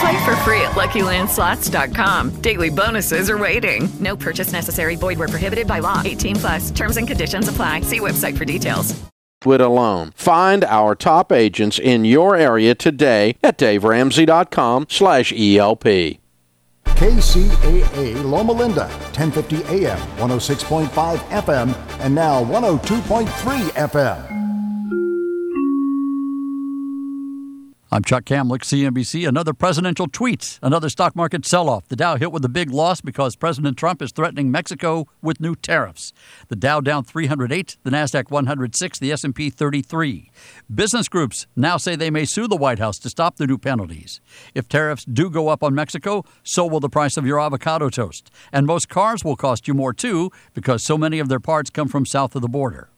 Play for free at LuckyLandSlots.com. Daily bonuses are waiting. No purchase necessary. Void where prohibited by law. 18 plus. Terms and conditions apply. See website for details. It alone. Find our top agents in your area today at daveramsey.com slash ELP. KCAA Loma Linda, 1050 AM, 106.5 FM, and now 102.3 FM. I'm Chuck Kamlick, CNBC. Another presidential tweet, another stock market sell-off. The Dow hit with a big loss because President Trump is threatening Mexico with new tariffs. The Dow down 308, the Nasdaq 106, the S&P 33. Business groups now say they may sue the White House to stop the new penalties. If tariffs do go up on Mexico, so will the price of your avocado toast. And most cars will cost you more too because so many of their parts come from south of the border.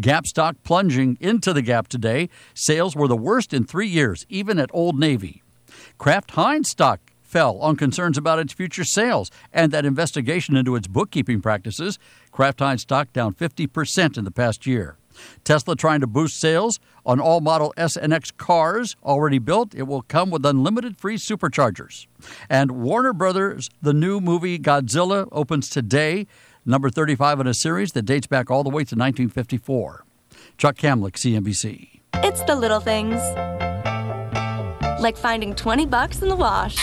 Gap stock plunging into the gap today. Sales were the worst in three years, even at Old Navy. Kraft Heinz stock fell on concerns about its future sales and that investigation into its bookkeeping practices. Kraft Heinz stock down 50% in the past year. Tesla trying to boost sales on all Model S and X cars already built. It will come with unlimited free superchargers. And Warner Brothers, the new movie Godzilla opens today number 35 in a series that dates back all the way to 1954. Chuck Kamlick, CNBC. It's the little things. Like finding 20 bucks in the wash.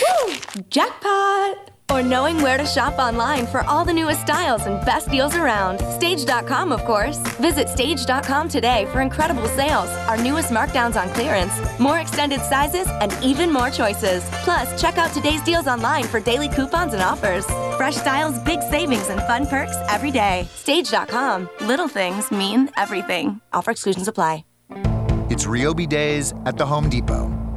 Woo! Jackpot! Or knowing where to shop online for all the newest styles and best deals around. Stage.com, of course. Visit Stage.com today for incredible sales, our newest markdowns on clearance, more extended sizes, and even more choices. Plus, check out today's deals online for daily coupons and offers. Fresh styles, big savings, and fun perks every day. Stage.com. Little things mean everything. Offer exclusions apply. It's Ryobi Days at the Home Depot.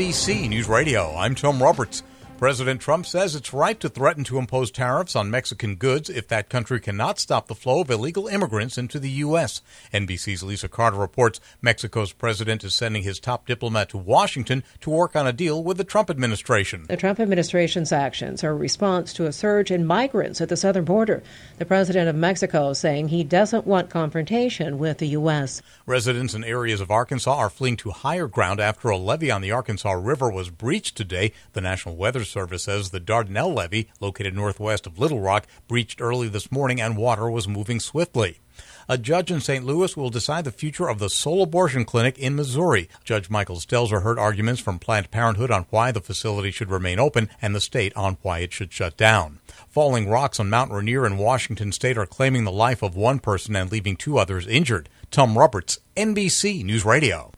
NBC News Radio. I'm Tom Roberts. President Trump says it's right to threaten to impose tariffs on Mexican goods if that country cannot stop the flow of illegal immigrants into the U.S. NBC's Lisa Carter reports Mexico's president is sending his top diplomat to Washington to work on a deal with the Trump administration. The Trump administration's actions are a response to a surge in migrants at the southern border. The president of Mexico is saying he doesn't want confrontation with the U.S. Residents in areas of Arkansas are fleeing to higher ground after a levee on the Arkansas River was breached today. The National Weather Service says the Dardanelle levee, located northwest of Little Rock, breached early this morning and water was moving swiftly. A judge in St. Louis will decide the future of the sole Abortion Clinic in Missouri. Judge Michael Stelzer heard arguments from Planned Parenthood on why the facility should remain open and the state on why it should shut down. Falling rocks on Mount Rainier in Washington state are claiming the life of one person and leaving two others injured. Tom Roberts, NBC News Radio.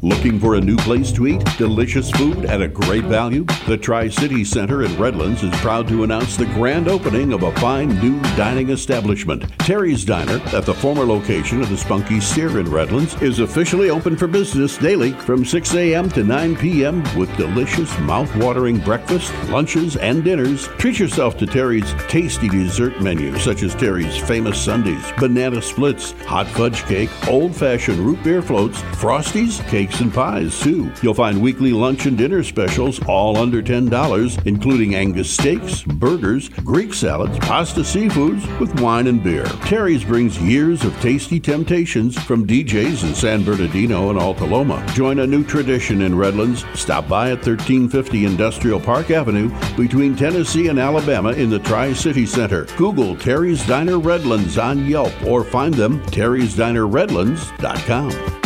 Looking for a new place to eat, delicious food at a great value? The Tri City Center in Redlands is proud to announce the grand opening of a fine new dining establishment. Terry's Diner, at the former location of the Spunky Steer in Redlands, is officially open for business daily from 6 a.m. to 9 p.m. with delicious, mouth-watering breakfast, lunches, and dinners. Treat yourself to Terry's tasty dessert menu, such as Terry's famous sundaes, banana splits, hot fudge cake, old-fashioned root beer floats, frosties, cakes and pies, too. You'll find weekly lunch and dinner specials all under $10, including Angus steaks, burgers, Greek salads, pasta seafoods with wine and beer. Terry's brings years of tasty temptations from DJs in San Bernardino and Alta Loma. Join a new tradition in Redlands. Stop by at 1350 Industrial Park Avenue between Tennessee and Alabama in the Tri City Center. Google Terry's Diner Redlands on Yelp or find them terrysdinerredlands.com.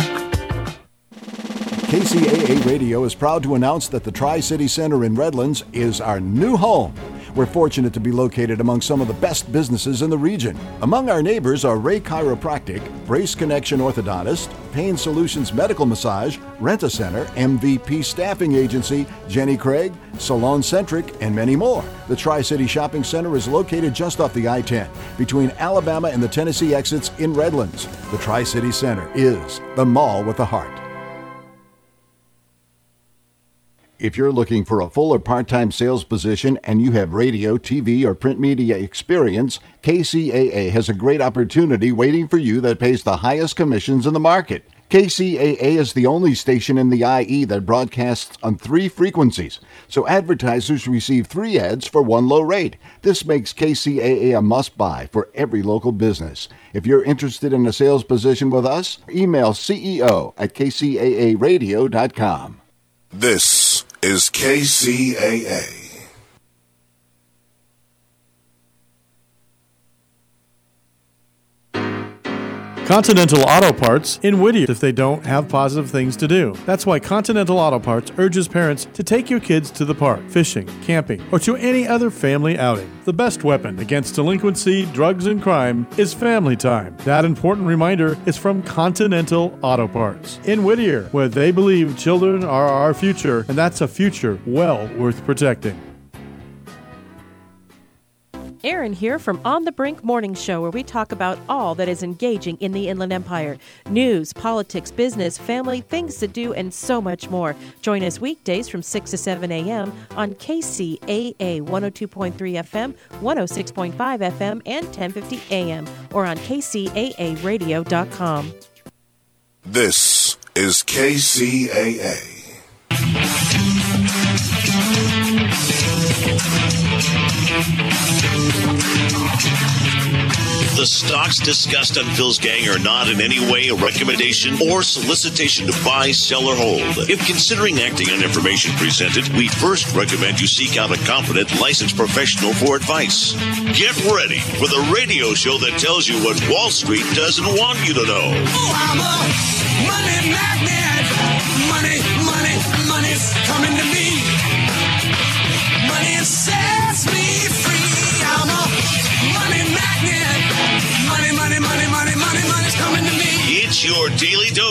KCAA Radio is proud to announce that the Tri City Center in Redlands is our new home. We're fortunate to be located among some of the best businesses in the region. Among our neighbors are Ray Chiropractic, Brace Connection Orthodontist, Pain Solutions Medical Massage, Rent a Center, MVP Staffing Agency, Jenny Craig, Salon Centric, and many more. The Tri City Shopping Center is located just off the I 10 between Alabama and the Tennessee exits in Redlands. The Tri City Center is the mall with a heart. If you're looking for a full or part time sales position and you have radio, TV, or print media experience, KCAA has a great opportunity waiting for you that pays the highest commissions in the market. KCAA is the only station in the IE that broadcasts on three frequencies, so advertisers receive three ads for one low rate. This makes KCAA a must buy for every local business. If you're interested in a sales position with us, email CEO at kcaaradio.com. This is KCAA. Continental Auto Parts in Whittier if they don't have positive things to do. That's why Continental Auto Parts urges parents to take your kids to the park, fishing, camping, or to any other family outing. The best weapon against delinquency, drugs, and crime is family time. That important reminder is from Continental Auto Parts in Whittier, where they believe children are our future, and that's a future well worth protecting. Aaron here from On the Brink Morning Show, where we talk about all that is engaging in the Inland Empire news, politics, business, family, things to do, and so much more. Join us weekdays from 6 to 7 a.m. on KCAA 102.3 FM, 106.5 FM, and 1050 a.m., or on KCAAradio.com. This is KCAA. The stocks discussed on Phil's Gang are not in any way a recommendation or solicitation to buy, sell, or hold. If considering acting on information presented, we first recommend you seek out a competent, licensed professional for advice. Get ready for the radio show that tells you what Wall Street doesn't want you to know. Oh,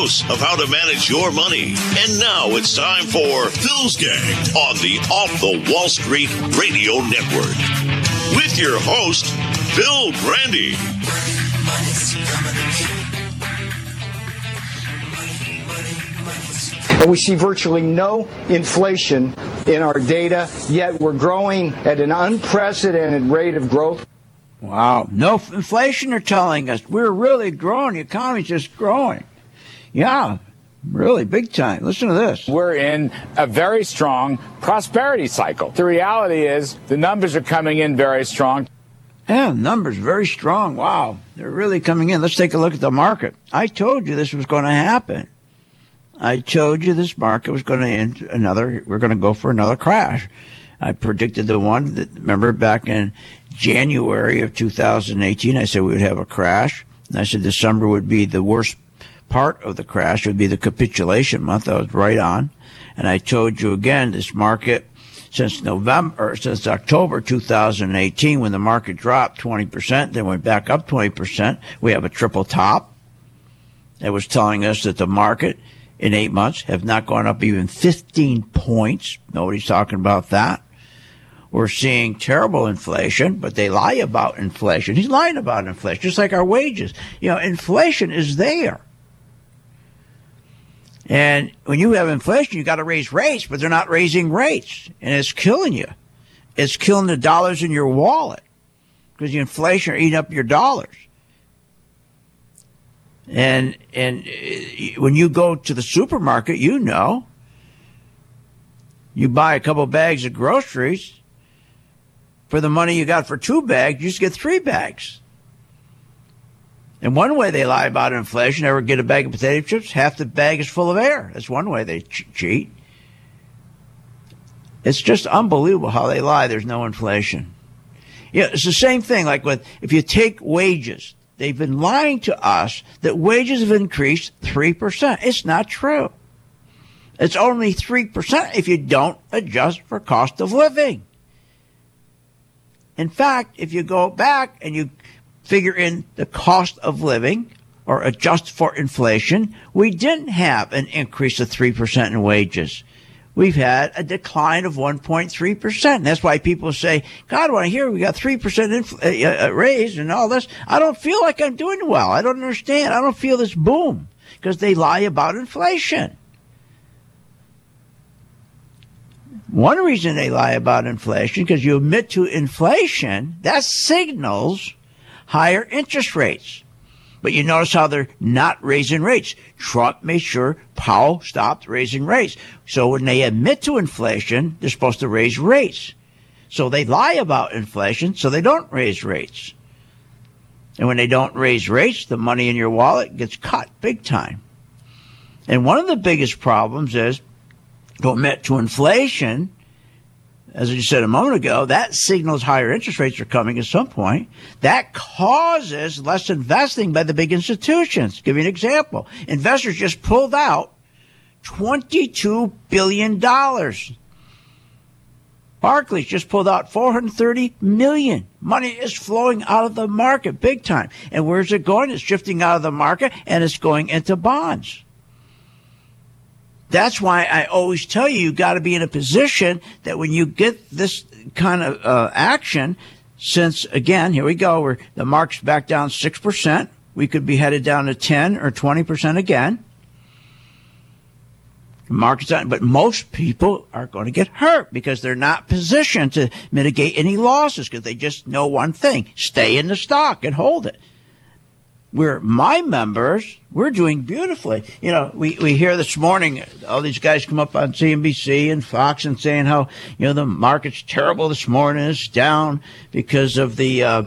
dose of how to manage your money. And now it's time for Phil's Gang on the Off the Wall Street Radio Network. With your host, Phil Grande. And we see virtually no inflation in our data, yet we're growing at an unprecedented rate of growth. Wow. No inflation, they're telling us. We're really growing. The economy's just growing. Yeah, really big time. Listen to this. We're in a very strong prosperity cycle. The reality is the numbers are coming in very strong. Yeah, numbers very strong. Wow. They're really coming in. Let's take a look at the market. I told you this was going to happen. I told you this market was going to end another, we're going to go for another crash. I predicted the one that, remember back in January of 2018, I said we would have a crash. And I said December would be the worst part of the crash, would be the capitulation month. I was right on. And I told you again, this market, since November, since October 2018, when the market dropped 20%, then went back up 20%, we have a triple top. It was telling us that the market in eight months have not gone up even 15 points. Nobody's talking about that. We're seeing terrible inflation, but they lie about inflation. He's lying about inflation, just like our wages. You know, inflation is there. And when you have inflation, you got to raise rates, but they're not raising rates. And it's killing you. It's killing the dollars in your wallet because the inflation are eating up your dollars. And and uh, when you go to the supermarket, you know, you buy a couple bags of groceries for the money you got for two bags, you just get three bags. And one way they lie about inflation, ever get a bag of potato chips, half the bag is full of air. That's one way they ch- cheat. It's just unbelievable how they lie. There's no inflation. Yeah, it's the same thing. Like with if you take wages, they've been lying to us that wages have increased three percent. It's not true. It's only three percent if you don't adjust for cost of living. In fact, if you go back and you figure in the cost of living or adjust for inflation, we didn't have an increase of 3% in wages. We've had a decline of 1.3%. That's why people say, God, when I hear we got 3% infl- uh, uh, raise and all this, I don't feel like I'm doing well. I don't understand. I don't feel this boom because they lie about inflation. One reason they lie about inflation, because you admit to inflation, that signals higher interest rates. But you notice how they're not raising rates. Trump made sure Powell stopped raising rates. So when they admit to inflation, they're supposed to raise rates. So they lie about inflation, so they don't raise rates. And when they don't raise rates, the money in your wallet gets cut big time. And one of the biggest problems is to admit to inflation, as you said a moment ago, that signals higher interest rates are coming at some point. That causes less investing by the big institutions. give you an example. Investors just pulled out $22 billion. Barclays just pulled out 430 million. Money is flowing out of the market big time. And where's it going? It's drifting out of the market and it's going into bonds. That's why I always tell you, you got to be in a position that when you get this kind of uh, action, since again, here we go, where the mark's back down 6%, we could be headed down to 10 or 20% again. Market's but most people are going to get hurt because they're not positioned to mitigate any losses because they just know one thing stay in the stock and hold it we're my members, we're doing beautifully. You know, we, we hear this morning all these guys come up on CNBC and Fox and saying how, you know, the market's terrible this morning. It's down because of the uh,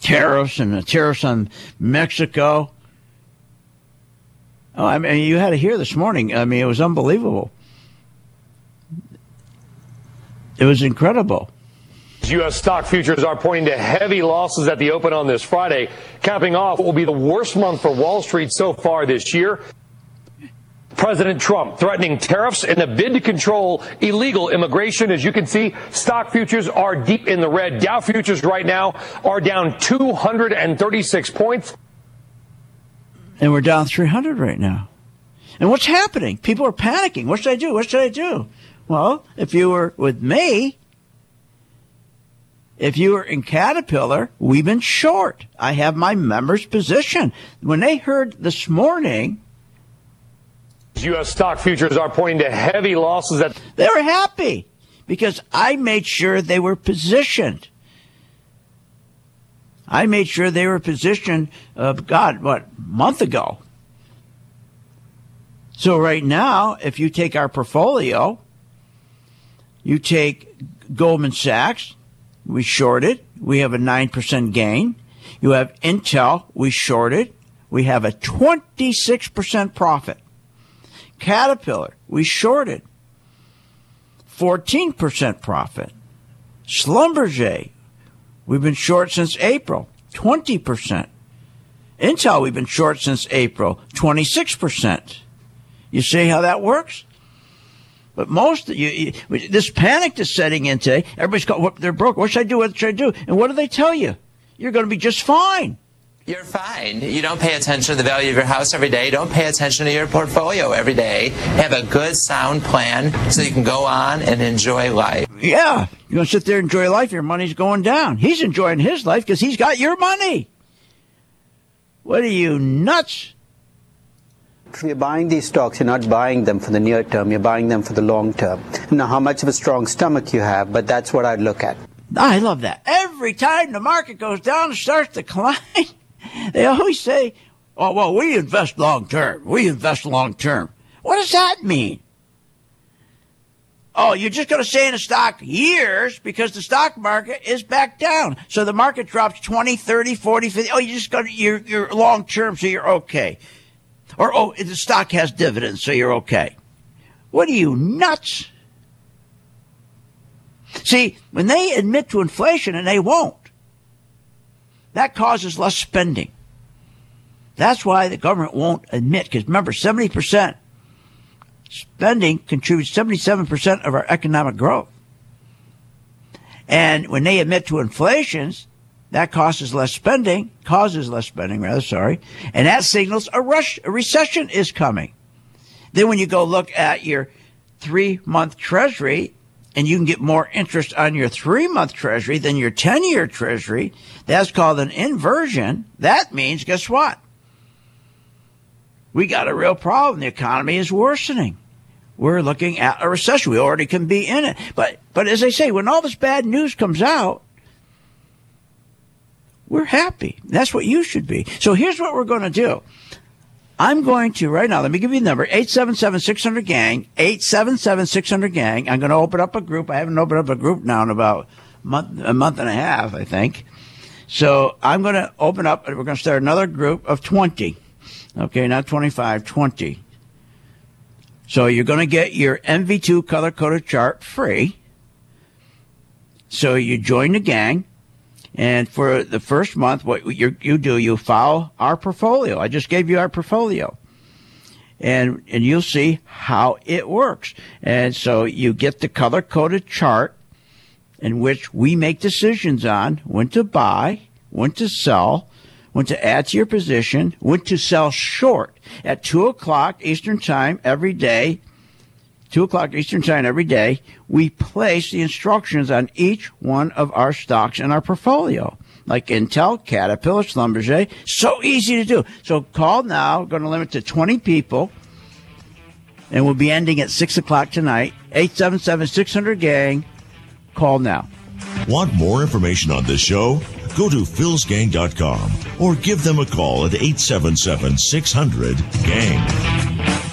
tariffs and the tariffs on Mexico. Oh, I mean, you had to hear this morning. I mean, it was unbelievable. It was incredible. U.S. stock futures are pointing to heavy losses at the open on this Friday, capping off what will be the worst month for Wall Street so far this year. President Trump threatening tariffs in a bid to control illegal immigration. As you can see, stock futures are deep in the red. Dow futures right now are down 236 points. And we're down 300 right now. And what's happening? People are panicking. What should I do? What should I do? Well, if you were with me, if you were in Caterpillar, we've been short. I have my members' position. When they heard this morning, U.S. stock futures are pointing to heavy losses. At they were happy because I made sure they were positioned. I made sure they were positioned. Uh, God, what month ago? So right now, if you take our portfolio, you take Goldman Sachs, we shorted. We have a 9% gain. You have Intel, we shorted. We have a 26% profit. Caterpillar, we shorted. 14% profit. Schlumberger, we've been short since April, 20%. Intel, we've been short since April, 26%. You see how that works? But most you, you, this panic is setting in today. Everybody's got what they're broke. What should I do? What should I do? And what do they tell you? You're going to be just fine. You're fine. You don't pay attention to the value of your house every day. Don't pay attention to your portfolio every day. Have a good, sound plan so you can go on and enjoy life. Yeah. You're going to sit there and enjoy life. Your money's going down. He's enjoying his life because he's got your money. What are you, nuts? You're buying these stocks, you're not buying them for the near term, you're buying them for the long term. Now, how much of a strong stomach you have, but that's what I'd look at. I love that. Every time the market goes down and starts to climb, they always say, Oh, well, we invest long term. We invest long term. What does that mean? Oh, you're just going to stay in a stock years because the stock market is back down. So the market drops 20, 30, 40, 50. Oh, you're just to, you're, you're long term, so you're okay. Or, oh, the stock has dividends, so you're okay. What are you, nuts? See, when they admit to inflation, and they won't, that causes less spending. That's why the government won't admit, because remember, 70% spending contributes 77% of our economic growth. And when they admit to inflations, that causes less spending, causes less spending, rather, sorry, and that signals a rush, a recession is coming. Then when you go look at your three month treasury, and you can get more interest on your three month treasury than your 10 year treasury, that's called an inversion. That means, guess what? We got a real problem. The economy is worsening. We're looking at a recession. We already can be in it. But, but as I say, when all this bad news comes out, we're happy. That's what you should be. So here's what we're going to do. I'm going to right now. Let me give you the number: eight seven seven six hundred gang. Eight seven seven six hundred gang. I'm going to open up a group. I haven't opened up a group now in about a month, a month and a half, I think. So I'm going to open up. And we're going to start another group of twenty. Okay, not 25, 20. So you're going to get your MV2 color coded chart free. So you join the gang. And for the first month, what you, you do, you follow our portfolio. I just gave you our portfolio. And, and you'll see how it works. And so you get the color coded chart in which we make decisions on when to buy, when to sell, when to add to your position, when to sell short at two o'clock Eastern time every day. Two o'clock Eastern time every day, we place the instructions on each one of our stocks in our portfolio, like Intel, Caterpillar, Schlumberger. So easy to do. So call now. We're going to limit to 20 people. And we'll be ending at 6 o'clock tonight. 877 600 gang. Call now. Want more information on this show? Go to philsgang.com or give them a call at 877 600 GANG.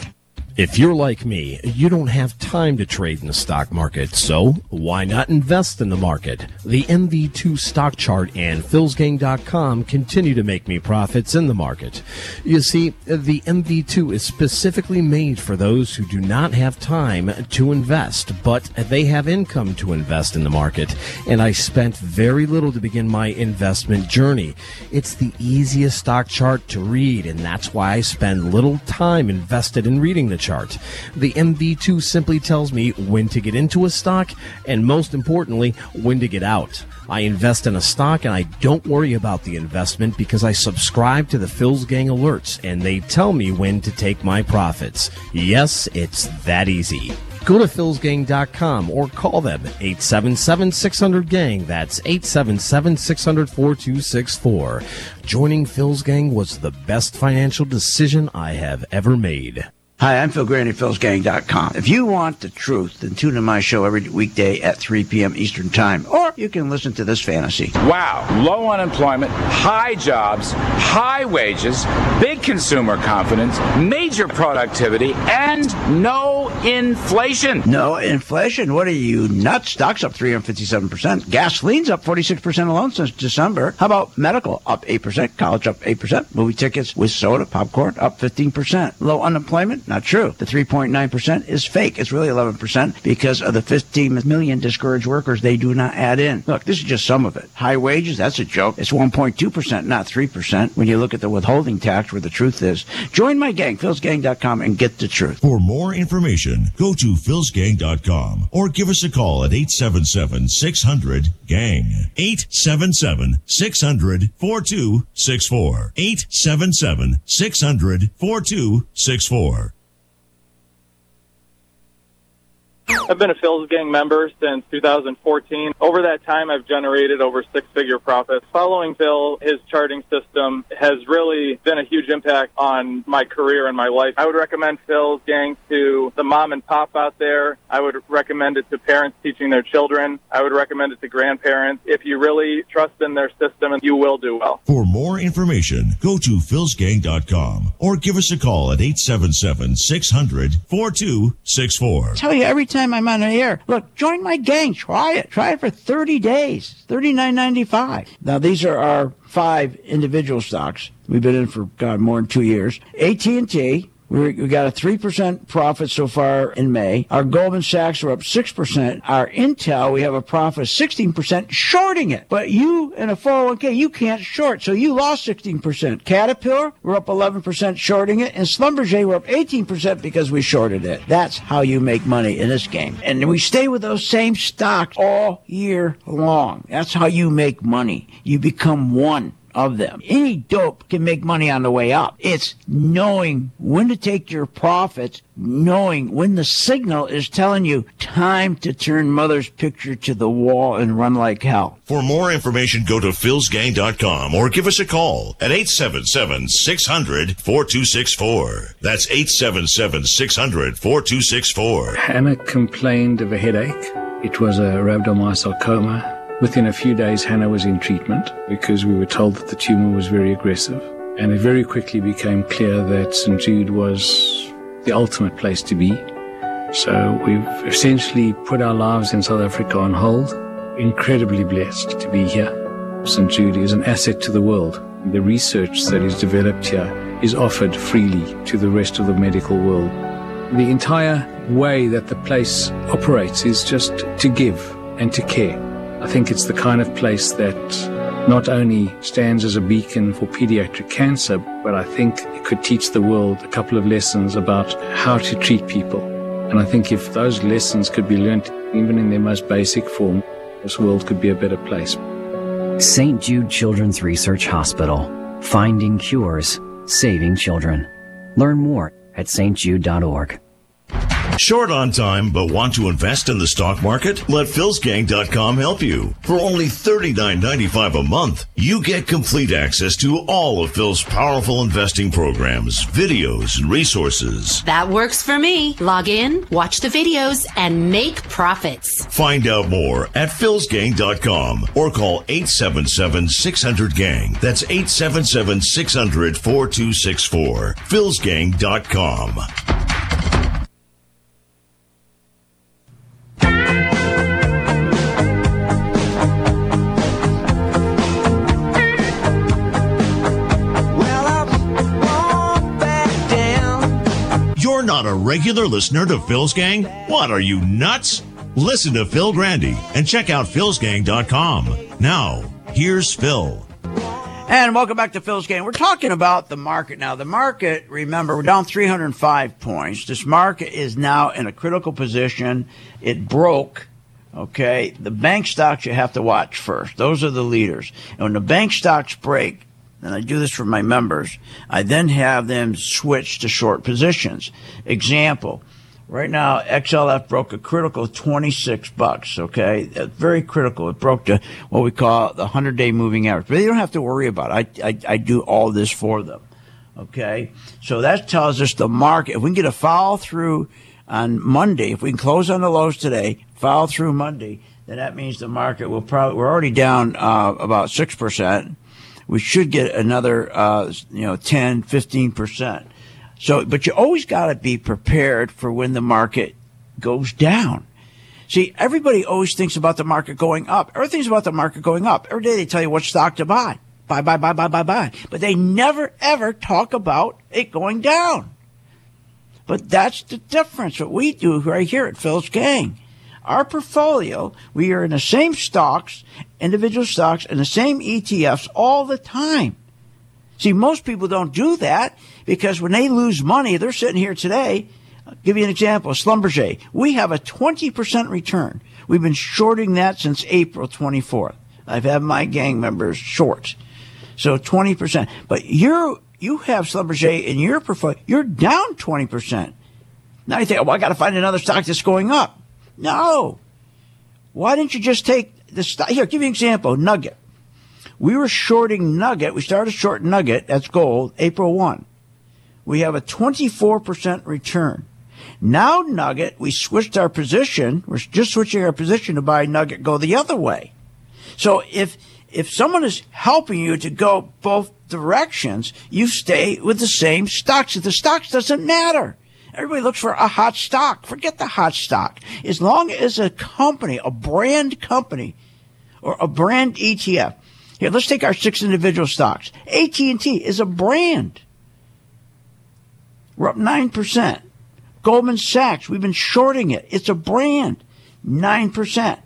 If you're like me, you don't have time to trade in the stock market, so why not invest in the market? The MV2 stock chart and philsgang.com continue to make me profits in the market. You see, the MV2 is specifically made for those who do not have time to invest, but they have income to invest in the market, and I spent very little to begin my investment journey. It's the easiest stock chart to read, and that's why I spend little time invested in reading the chart. The MV2 simply tells me when to get into a stock and most importantly, when to get out. I invest in a stock and I don't worry about the investment because I subscribe to the Phil's Gang alerts and they tell me when to take my profits. Yes, it's that easy. Go to philsgang.com or call them 877-600-GANG. That's 877-600-4264. Joining Phil's Gang was the best financial decision I have ever made. Hi, I'm Phil Grande, philsgang.com. If you want the truth, then tune in my show every weekday at 3 p.m. Eastern Time, or you can listen to this fantasy. Wow, low unemployment, high jobs, high wages, big consumer confidence, major productivity, and no inflation. No inflation? What are you, nuts? Stocks up 357%. Gasoline's up 46% alone since December. How about medical? Up 8%. College up 8%. Movie tickets with soda, popcorn up 15%. Low unemployment? Not true. The 3.9% is fake. It's really 11% because of the 15 million discouraged workers they do not add in. Look, this is just some of it. High wages, that's a joke. It's 1.2%, not 3% when you look at the withholding tax where the truth is. Join my gang, philsgang.com, and get the truth. For more information, go to philsgang.com or give us a call at 877-600-GANG. 877-600-4264. 877-600-4264. I've been a Phil's Gang member since 2014. Over that time, I've generated over six figure profits. Following Phil, his charting system has really been a huge impact on my career and my life. I would recommend Phil's Gang to the mom and pop out there. I would recommend it to parents teaching their children. I would recommend it to grandparents. If you really trust in their system, you will do well. For more information, go to philsgang.com or give us a call at 877 600 4264. tell you every time I'm on the air, look, join my gang. Try it. Try it for 30 days. Thirty nine ninety five. Now these are our five individual stocks. We've been in for God more than two years. AT and T. We got a 3% profit so far in May. Our Goldman Sachs are up 6%. Our Intel, we have a profit of 16% shorting it. But you in a 401k, you can't short. So you lost 16%. Caterpillar, we're up 11% shorting it. And Schlumberger, we're up 18% because we shorted it. That's how you make money in this game. And we stay with those same stocks all year long. That's how you make money. You become one of them. Any dope can make money on the way up. It's knowing when to take your profits, knowing when the signal is telling you time to turn mother's picture to the wall and run like hell. For more information, go to philsgang.com or give us a call at 877 600 4264. That's 877 600 4264. Hannah complained of a headache. It was a rhabdomyosarcoma. Within a few days, Hannah was in treatment because we were told that the tumor was very aggressive. And it very quickly became clear that St. Jude was the ultimate place to be. So we've essentially put our lives in South Africa on hold. Incredibly blessed to be here. St. Jude is an asset to the world. The research that is developed here is offered freely to the rest of the medical world. The entire way that the place operates is just to give and to care. I think it's the kind of place that not only stands as a beacon for pediatric cancer, but I think it could teach the world a couple of lessons about how to treat people. And I think if those lessons could be learnt even in their most basic form, this world could be a better place. St. Jude Children's Research Hospital. Finding cures, saving children. Learn more at stjude.org. Short on time but want to invest in the stock market? Let philsgang.com help you. For only $39.95 a month, you get complete access to all of Phil's powerful investing programs, videos, and resources. That works for me. Log in, watch the videos, and make profits. Find out more at philsgang.com or call 877-600-GANG. That's 877-600-4264. philsgang.com. not a regular listener to Phil's Gang? What are you nuts? Listen to Phil Grande and check out philsgang.com. Now, here's Phil. And welcome back to Phil's Gang. We're talking about the market now. The market, remember, we're down 305 points. This market is now in a critical position. It broke. Okay. The bank stocks you have to watch first. Those are the leaders. And when the bank stocks break, and I do this for my members, I then have them switch to short positions. Example. Right now, XLF broke a critical 26 bucks. Okay, very critical. It broke to what we call the 100-day moving average. But they don't have to worry about it. I, I, I do all this for them. Okay, so that tells us the market. If we can get a follow through on Monday, if we can close on the lows today, follow through Monday, then that means the market will probably. We're already down uh, about six percent. We should get another, uh, you know, 10, 15 percent. So, but you always got to be prepared for when the market goes down. See, everybody always thinks about the market going up. Everything's about the market going up. Every day they tell you what stock to buy. Buy, buy, buy, buy, buy, buy. But they never ever talk about it going down. But that's the difference. What we do right here at Phil's Gang. Our portfolio, we are in the same stocks, individual stocks, and the same ETFs all the time. See, most people don't do that because when they lose money, they're sitting here today. I'll give you an example. Schlumberger. We have a 20% return. We've been shorting that since April 24th. I've had my gang members short. So 20%. But you're, you have Schlumberger in your portfolio. You're down 20%. Now you think, well, I got to find another stock that's going up. No. Why didn't you just take the stock? Here, give you an example. Nugget. We were shorting Nugget. We started short Nugget. That's gold. April 1. We have a 24% return. Now Nugget, we switched our position. We're just switching our position to buy Nugget go the other way. So if if someone is helping you to go both directions, you stay with the same stocks. The stocks doesn't matter. Everybody looks for a hot stock. Forget the hot stock. As long as a company, a brand company, or a brand ETF. Here, let's take our six individual stocks. AT&T is a brand. We're up 9%. Goldman Sachs, we've been shorting it. It's a brand. 9%.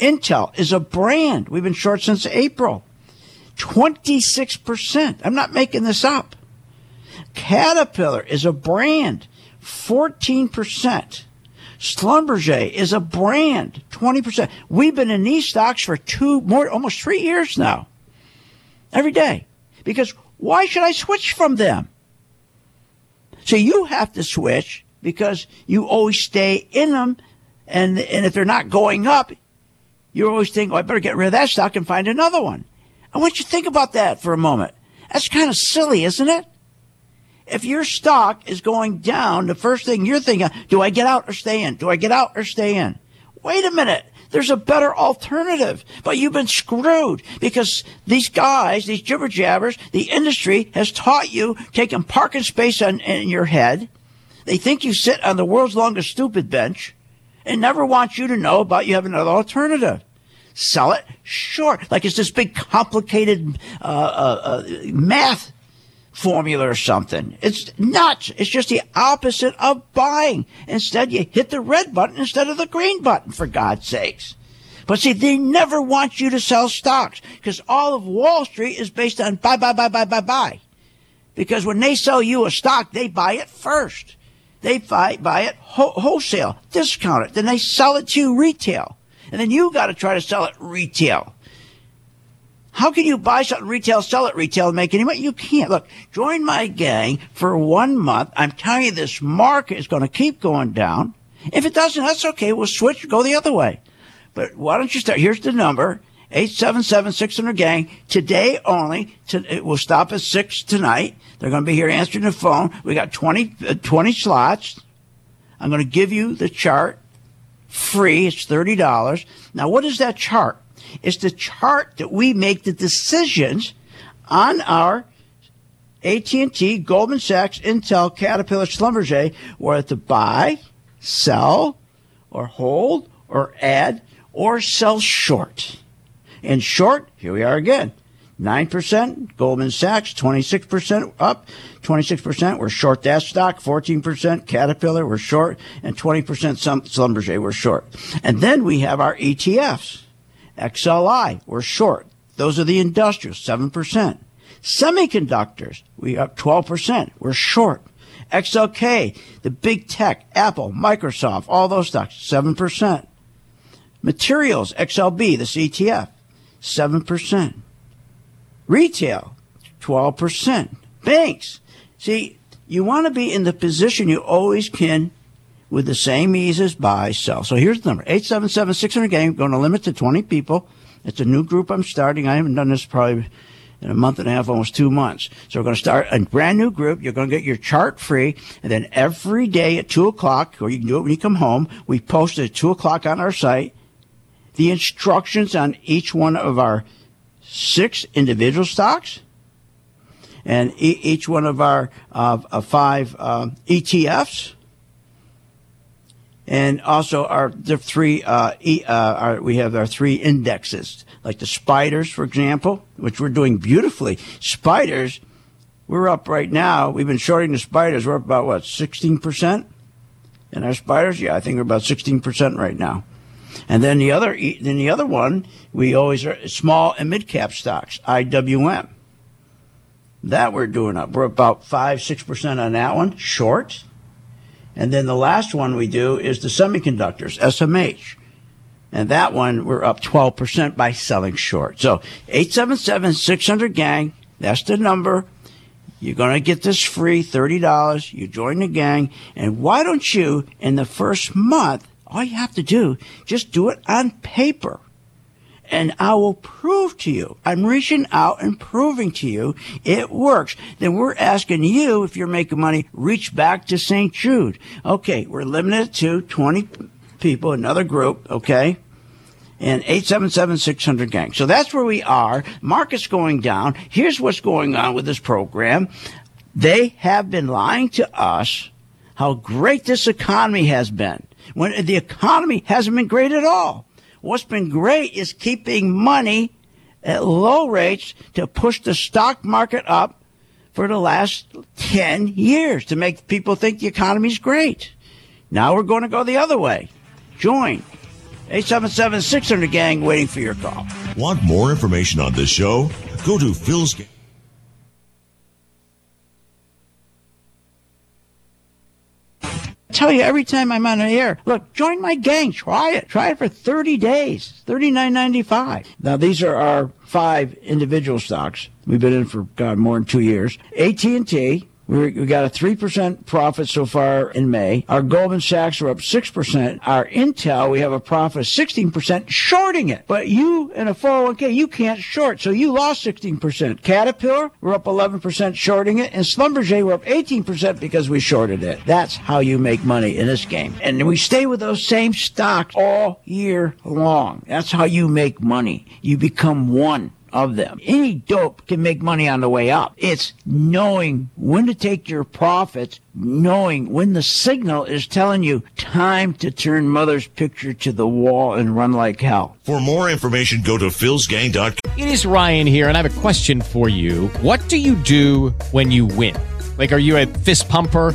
Intel is a brand. We've been short since April. 26%. I'm not making this up. Caterpillar is a brand. 14%. Schlumberger is a brand. 20%. We've been in these stocks for two, more, almost three years now. Every day. Because why should I switch from them? So you have to switch because you always stay in them. And, and if they're not going up, you always think, oh, I better get rid of that stock and find another one. I want you to think about that for a moment. That's kind of silly, isn't it? If your stock is going down, the first thing you're thinking, do I get out or stay in? Do I get out or stay in? Wait a minute. There's a better alternative, but you've been screwed because these guys, these jibber jabbers, the industry has taught you taking parking space on, in your head. They think you sit on the world's longest stupid bench and never want you to know about you have another alternative. Sell it short, like it's this big complicated uh, uh, uh, math formula or something. It's nuts. It's just the opposite of buying. Instead, you hit the red button instead of the green button, for God's sakes. But see, they never want you to sell stocks because all of Wall Street is based on buy, buy, buy, buy, buy, buy. Because when they sell you a stock, they buy it first. They buy, buy it ho- wholesale, discount it, then they sell it to you retail. And then you got to try to sell it retail. How can you buy something retail, sell it retail, and make any money? You can't. Look, join my gang for one month. I'm telling you, this market is going to keep going down. If it doesn't, that's okay. We'll switch, go the other way. But why don't you start? Here's the number. 877-600-GANG. Today only. To, it will stop at 6 tonight. They're going to be here answering the phone. We got 20, uh, 20 slots. I'm going to give you the chart free. It's $30. Now, what is that chart? It's the chart that we make the decisions on our AT&T, Goldman Sachs, Intel, Caterpillar, Schlumberger, whether to buy, sell, or hold, or add, or sell short. In short, here we are again. 9%, Goldman Sachs, 26% up, 26%, we're short that stock, 14% Caterpillar, we're short, and 20% some Schlumberger, we're short. And then we have our ETFs. XLI, we're short. Those are the industrials, 7%. Semiconductors, we up 12%, we're short. XLK, the big tech, Apple, Microsoft, all those stocks, 7%. Materials, XLB, the CTF, 7%. Retail, 12%. Banks. See, you want to be in the position you always can with the same ease as buy, sell. So here's the number 877 600 game. Going to limit to 20 people. It's a new group I'm starting. I haven't done this probably in a month and a half, almost two months. So we're going to start a brand new group. You're going to get your chart free. And then every day at two o'clock, or you can do it when you come home, we post at two o'clock on our site. The instructions on each one of our six individual stocks and e- each one of our uh, five uh, ETFs and also our the three uh, e, uh, our, we have our three indexes like the spiders for example which we're doing beautifully. Spiders we're up right now we've been shorting the spiders we're up about what 16% and our spiders yeah i think we're about 16% right now. And then the other then the other one we always are small and mid cap stocks iwm that we're doing up we're about 5 6% on that one short and then the last one we do is the semiconductors, SMH. And that one, we're up 12% by selling short. So 877-600 gang, that's the number. You're going to get this free, $30. You join the gang. And why don't you, in the first month, All you have to do, just do it on paper. And I will prove to you. I'm reaching out and proving to you it works. Then we're asking you, if you're making money, reach back to St. Jude. Okay, we're limited to 20 people, another group, okay? and 877-600 gang. So that's where we are. Market's going down. Here's what's going on with this program. They have been lying to us how great this economy has been when the economy hasn't been great at all. What's been great is keeping money at low rates to push the stock market up for the last 10 years to make people think the economy's great. Now we're going to go the other way. Join 877 600 Gang waiting for your call. Want more information on this show? Go to Phil's. Tell you every time I'm on the air, look, join my gang. Try it. Try it for 30 days. Thirty nine ninety five. Now these are our five individual stocks. We've been in for God more than two years. AT and T, we got a 3% profit so far in May. Our Goldman Sachs are up 6%. Our Intel, we have a profit of 16% shorting it. But you in a 401k, you can't short. So you lost 16%. Caterpillar, we're up 11% shorting it. And Schlumberger, we're up 18% because we shorted it. That's how you make money in this game. And we stay with those same stocks all year long. That's how you make money. You become one of them. Any dope can make money on the way up. It's knowing when to take your profits, knowing when the signal is telling you time to turn mother's picture to the wall and run like hell. For more information, go to philsgang.com. It is Ryan here, and I have a question for you. What do you do when you win? Like, are you a fist pumper?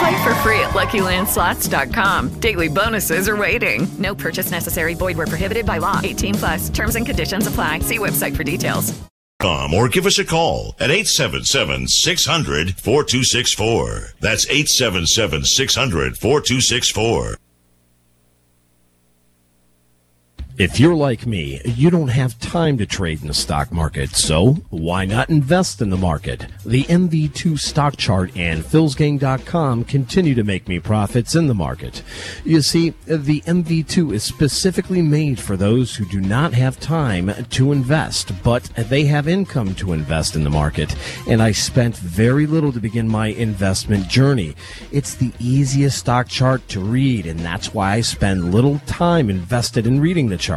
Play for free at LuckyLandSlots.com. Daily bonuses are waiting. No purchase necessary. Void where prohibited by law. 18 plus. Terms and conditions apply. See website for details. or give us a call at 877 600 4264. That's 877 600 4264. If you're like me, you don't have time to trade in the stock market, so why not invest in the market? The MV2 stock chart and philsgang.com continue to make me profits in the market. You see, the MV2 is specifically made for those who do not have time to invest, but they have income to invest in the market, and I spent very little to begin my investment journey. It's the easiest stock chart to read, and that's why I spend little time invested in reading the chart.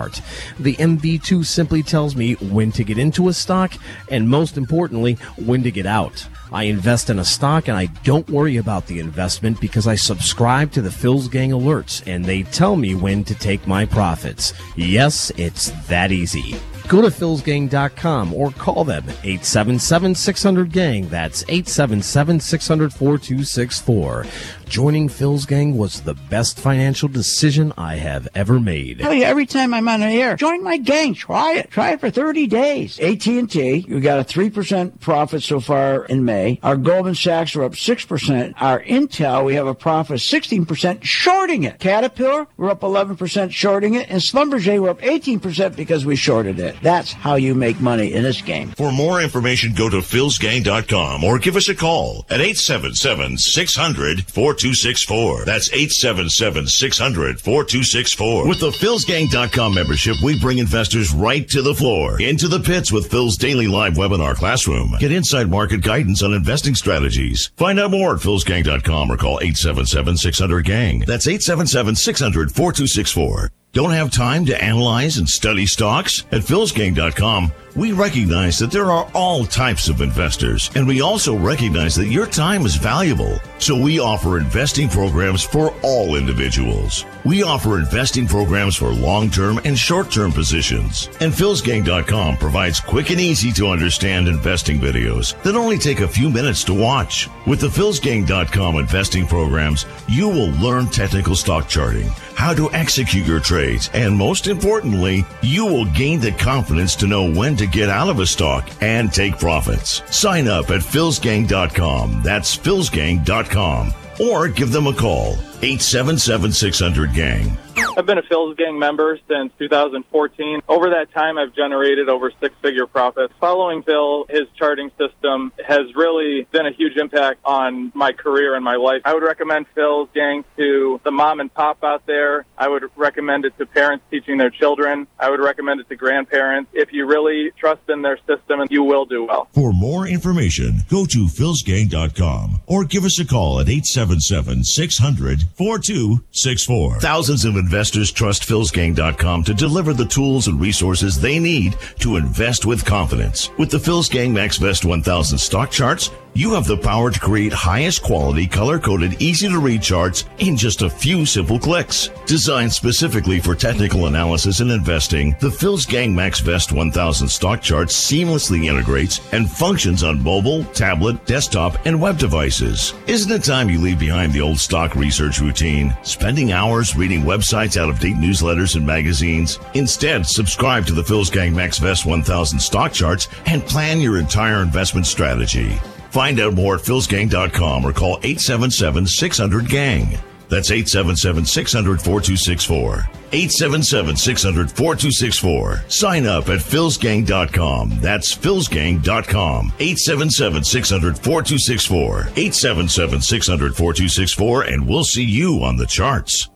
The MV2 simply tells me when to get into a stock and most importantly, when to get out. I invest in a stock and I don't worry about the investment because I subscribe to the Phil's Gang alerts and they tell me when to take my profits. Yes, it's that easy. Go to philsgang.com or call them 877-600-GANG. That's 877-600-4264. Joining Phil's Gang was the best financial decision I have ever made. tell you every time I'm on the air, join my gang. Try it. Try it for 30 days. AT&T, we got a 3% profit so far in May. Our Goldman Sachs are up 6%. Our Intel, we have a profit of 16% shorting it. Caterpillar, we're up 11% shorting it. And Schlumberger, we're up 18% because we shorted it. That's how you make money in this game. For more information, go to philsgang.com or give us a call at 877 600 4264. That's 877 600 4264. With the philsgang.com membership, we bring investors right to the floor, into the pits with Phil's daily live webinar classroom. Get inside market guidance on investing strategies. Find out more at philsgang.com or call 877 600 Gang. That's 877 600 4264. Don't have time to analyze and study stocks? At philsgang.com, We recognize that there are all types of investors, and we also recognize that your time is valuable. So we offer investing programs for all individuals. We offer investing programs for long-term and short-term positions. And philsgang.com provides quick and easy to understand investing videos that only take a few minutes to watch. With the philsgang.com investing programs, you will learn technical stock charting, how to execute your trades, and most importantly, you will gain the confidence to know when to get out of a stock and take profits. Sign up at philsgang.com. That's philsgang.com. Or give them a call, 877 600 Gang. I've been a Phil's Gang member since 2014. Over that time, I've generated over six figure profits. Following Phil, his charting system has really been a huge impact on my career and my life. I would recommend Phil's Gang to the mom and pop out there. I would recommend it to parents teaching their children. I would recommend it to grandparents. If you really trust in their system, you will do well. For more information, go to philsgang.com or give us a call at 877 600 4264. Thousands of investors trust philsgang.com to deliver the tools and resources they need to invest with confidence. With the Philsgang MaxVest 1000 stock charts, you have the power to create highest quality, color coded, easy to read charts in just a few simple clicks. Designed specifically for technical analysis and investing, the Phil's Gang Max Vest 1000 stock chart seamlessly integrates and functions on mobile, tablet, desktop, and web devices. Isn't it time you leave behind the old stock research routine, spending hours reading websites, out of date newsletters, and magazines? Instead, subscribe to the Phil's Gang Max Vest 1000 stock charts and plan your entire investment strategy. Find out more at philsgang.com or call 877-600-GANG. That's 877-600-4264. 877-600-4264. Sign up at philsgang.com. That's philsgang.com. 877-600-4264. 877-600-4264 and we'll see you on the charts.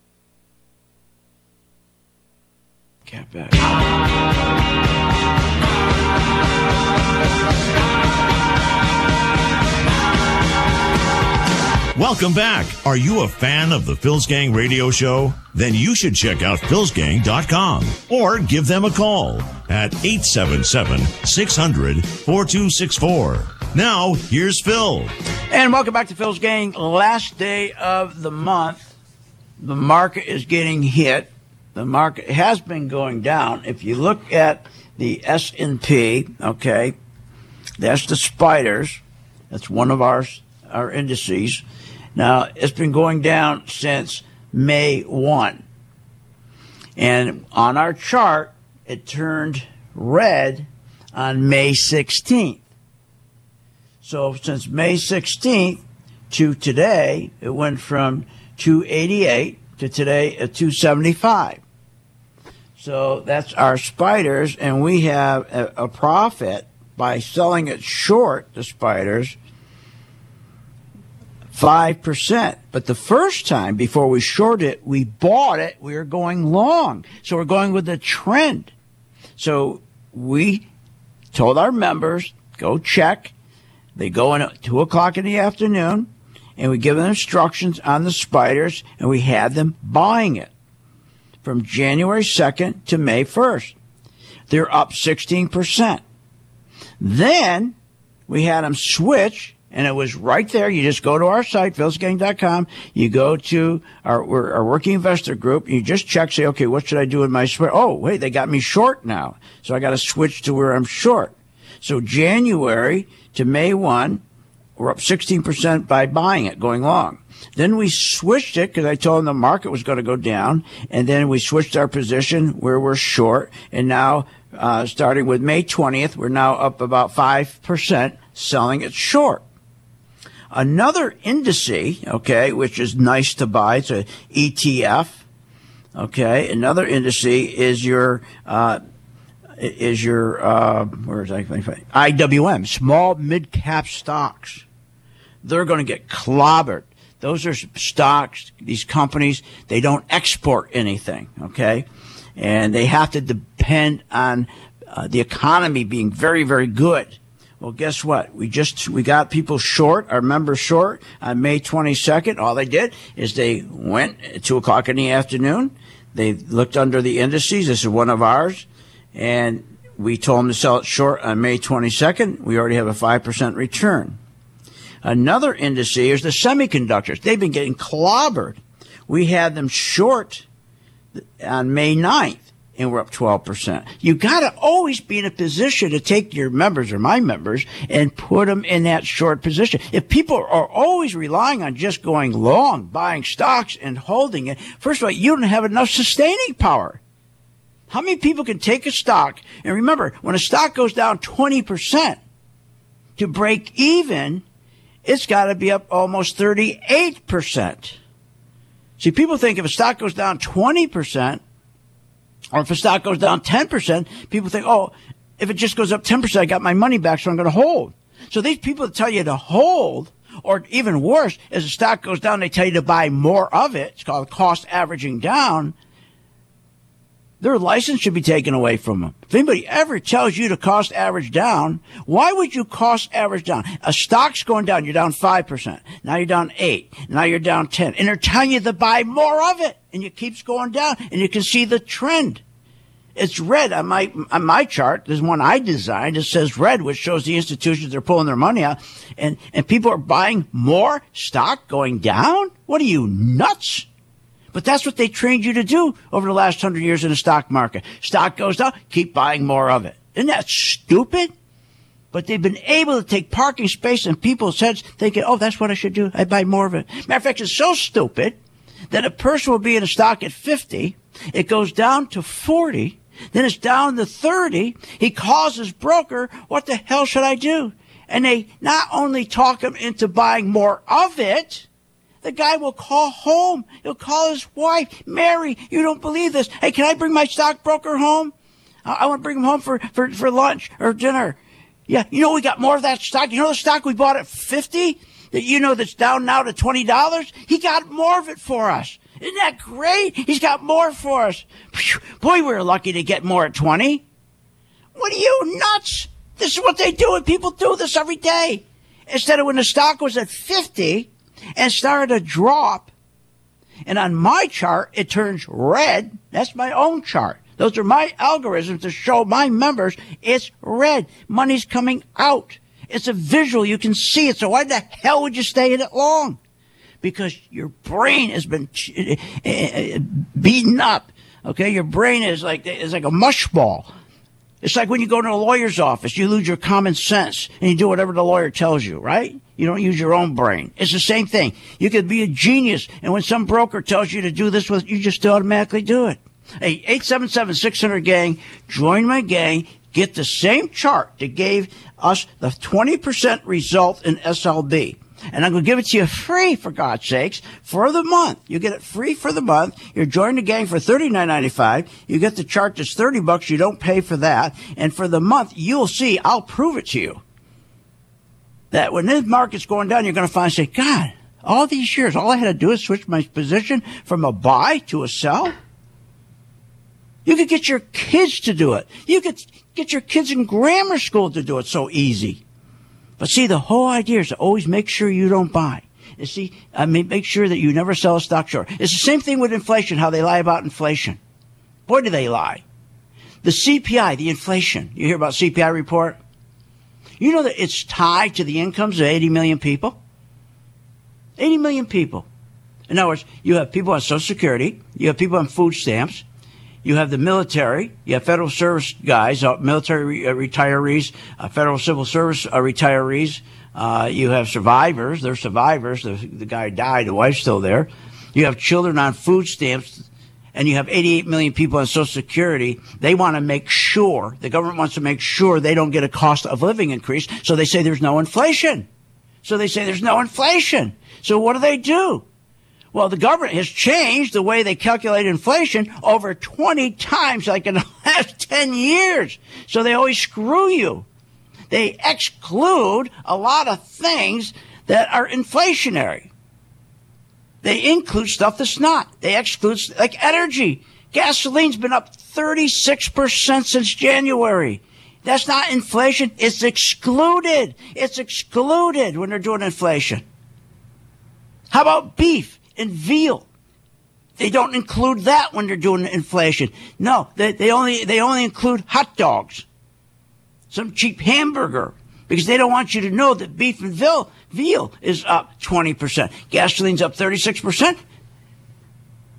Cat back. Welcome back. Are you a fan of the Phil's Gang radio show? Then you should check out philsgang.com or give them a call at 877 600 4264. Now, here's Phil. And welcome back to Phil's Gang. Last day of the month, the market is getting hit. The market has been going down. If you look at the S&P, okay, that's the spiders. That's one of our our indices. Now, it's been going down since May 1. And on our chart, it turned red on May 16th. So since May 16th to today, it went from 288 to today at 275. So that's our spiders, and we have a, profit by selling it short, the spiders, 5%. But the first time before we short it, we bought it, we were going long. So we're going with the trend. So we told our members, go check. They go in at 2 o'clock in the afternoon, and we give them instructions on the spiders, and we had them buying it from January 2nd to May 1st. They're up 16%. Then we had them switch and it was right there. You just go to our site, philsgang.com. You go to our, our working investor group. You just check, say, okay, what should I do with my spread? Oh, wait, they got me short now. So I got to switch to where I'm short. So January to May 1, we're up 16% by buying it, going long. Then we switched it because I told them the market was going to go down. And then we switched our position where we're short. And now, uh, starting with May 20th, we're now up about 5% selling it short. Another indice, okay, which is nice to buy, it's a ETF. Okay, another indice is your uh, is your uh, where is? IWM, small mid cap stocks. They're going to get clobbered. Those are stocks. These companies they don't export anything. Okay, and they have to depend on uh, the economy being very very good well, guess what? We just we got people short, our members short on May 22nd. All they did is they went at two o'clock in the afternoon. They looked under the indices. This is one of ours, and We told them to sell it short on May 22nd. We already have a 5% return. Another indice is the semiconductors. They've been getting clobbered. We had them short on May 9th and we're up 12%. You got to always be in a position to take your members or my members and put them in that short position. If people are always relying on just going long, buying stocks and holding it, first of all, you don't have enough sustaining power. How many people can take a stock? And remember, when a stock goes down 20% to break even, it's got to be up almost 38%. See, people think if a stock goes down 20%, or if a stock goes down 10%, people think, oh, if it just goes up 10%, I got my money back, so I'm going to hold. So these people that tell you to hold, or even worse, as the stock goes down, they tell you to buy more of it. It's called cost averaging down. Their license should be taken away from them. If anybody ever tells you to cost average down, why would you cost average down? A stock's going down, you're down 5%. Now you're down 8. Now you're down 10. And they're telling you to buy more of it. And it keeps going down. And you can see the trend. It's red on my on my chart. There's one I designed. It says red, which shows the institutions they're pulling their money out, and and people are buying more stock going down. What are you nuts? But that's what they trained you to do over the last hundred years in the stock market. Stock goes down, keep buying more of it. Isn't that stupid? But they've been able to take parking space in people's heads, thinking, "Oh, that's what I should do. I buy more of it." Matter of fact, it's so stupid that a person will be in a stock at fifty, it goes down to forty, then it's down to 30. He calls his broker, what the hell should I do? And they not only talk him into buying more of it, the guy will call home. He'll call his wife, Mary, you don't believe this. Hey, can I bring my stockbroker home? I, I want to bring him home for, for, for lunch or dinner. Yeah, you know, we got more of that stock. You know, the stock we bought at 50 that you know that's down now to $20? He got more of it for us. Isn't that great? He's got more for us. Boy, we were lucky to get more at 20. What are you nuts? This is what they do, and people do this every day. Instead of when the stock was at 50 and started to drop, and on my chart, it turns red. That's my own chart. Those are my algorithms to show my members it's red. Money's coming out. It's a visual. You can see it. So why the hell would you stay in it long? because your brain has been uh, beaten up. Okay, your brain is like is like a mush ball. It's like when you go to a lawyer's office, you lose your common sense and you do whatever the lawyer tells you, right? You don't use your own brain. It's the same thing. You could be a genius, and when some broker tells you to do this, with you just automatically do it. Hey, 877-600 gang, join my gang, get the same chart that gave us the 20% result in SLB and I'm going to give it to you free for God's sakes for the month. You get it free for the month. You're joining the gang for $39.95. You get the chart that's 30 bucks. You don't pay for that. And for the month, you'll see, I'll prove it to you that when this market's going down, you're going to find, say, God, all these years, all I had to do is switch my position from a buy to a sell. You could get your kids to do it. You could get your kids in grammar school to do it so easy. But see, the whole idea is to always make sure you don't buy. You see, I mean, make sure that you never sell a stock short. It's the same thing with inflation, how they lie about inflation. Boy, do they lie. The CPI, the inflation. You hear about CPI report? You know that it's tied to the incomes of 80 million people? 80 million people. In other words, you have people on Social Security, you have people on food stamps, you have the military, you have federal service guys, uh, military re- uh, retirees, uh, federal civil service uh, retirees. You have survivors. They're survivors. The, the guy died. The wife's still there. You have children on food stamps and you have 88 million people on Social Security, they want to make sure, the government wants to make sure they don't get a cost of living increase. So they say there's no inflation. So they say there's no inflation. So what do they do? Well, the government has changed the way they calculate inflation over 20 times, like in the last 10 years. So they always screw you. They exclude a lot of things that are inflationary. They include stuff that's not. They exclude, like energy. Gasoline's been up 36% since January. That's not inflation. It's excluded. It's excluded when they're doing inflation. How about beef and veal? They don't include that when they're doing inflation. No, they, they only they only include hot dogs. some cheap hamburger because they don't want you to know that beef and veal, veal is up 20%. Gasoline's up 36%.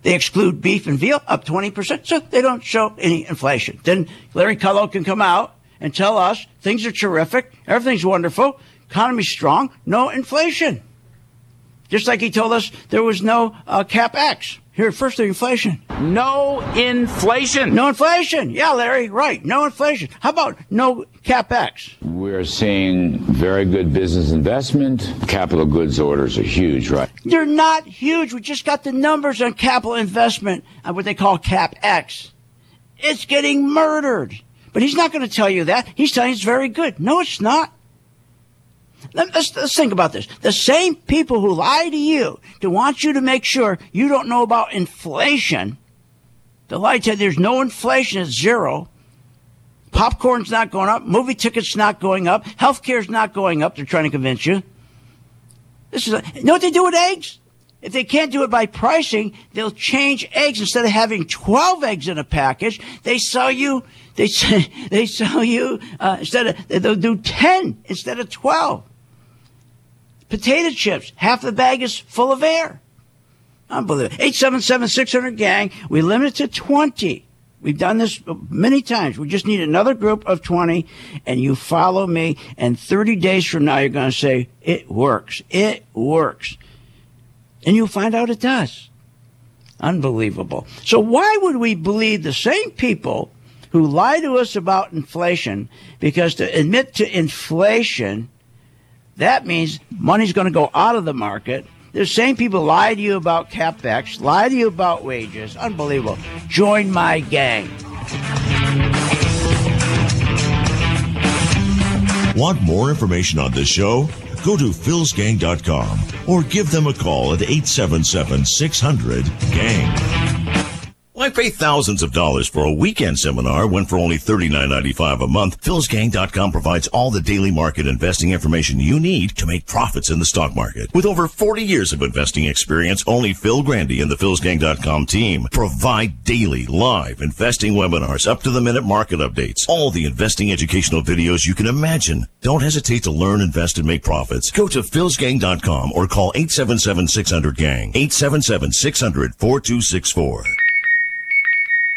They exclude beef and veal up 20%, so they don't show any inflation. Then Larry Kudlow can come out and tell us things are terrific, everything's wonderful, economy's strong, no inflation. Just like he told us there was no uh, capex. Here, first the inflation. No inflation. No inflation. Yeah, Larry, right. No inflation. How about no capex? We're seeing very good business investment. Capital goods orders are huge, right? They're not huge. We just got the numbers on capital investment, uh, what they call capex. It's getting murdered. But he's not going to tell you that. He's telling you it's very good. No, it's not. Let- Let's, let's think about this. The same people who lie to you to want you to make sure you don't know about inflation, the lie to there's no inflation, it's zero. Popcorn's not going up. Movie tickets not going up. Healthcare's not going up. They're trying to convince you. This is a, you know what they do with eggs? If they can't do it by pricing, they'll change eggs. Instead of having 12 eggs in a package, they sell you, they, they sell you, uh, instead of, they'll do 10 instead of 12. Potato chips, half the bag is full of air. Unbelievable. 877-600 gang. We limit it to 20. We've done this many times. We just need another group of 20 and you follow me and 30 days from now you're going to say, it works. It works. And you'll find out it does. Unbelievable. So why would we believe the same people who lie to us about inflation? Because to admit to inflation, that means money's going to go out of the market. The same people lie to you about capex, lie to you about wages. Unbelievable. Join my gang. Want more information on this show? Go to philsgang.com or give them a call at 877 600 GANG. Why pay thousands of dollars for a weekend seminar when for only $39.95 a month, philsgang.com provides all the daily market investing information you need to make profits in the stock market. With over 40 years of investing experience, only Phil Grande and the philsgang.com team provide daily live investing webinars, up to the minute market updates, all the investing educational videos you can imagine. Don't hesitate to learn, invest, and make profits. Go to philsgang.com or call 877-600-GANG, 877-600-4264.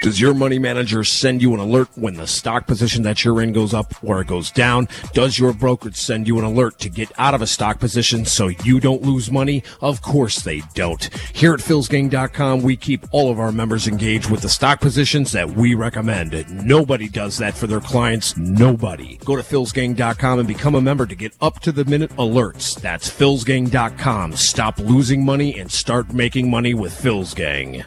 Does your money manager send you an alert when the stock position that you're in goes up or it goes down? Does your brokerage send you an alert to get out of a stock position so you don't lose money? Of course they don't. Here at philsgang.com, we keep all of our members engaged with the stock positions that we recommend. Nobody does that for their clients. Nobody. Go to philsgang.com and become a member to get up to the minute alerts. That's philsgang.com. Stop losing money and start making money with Phil's Gang.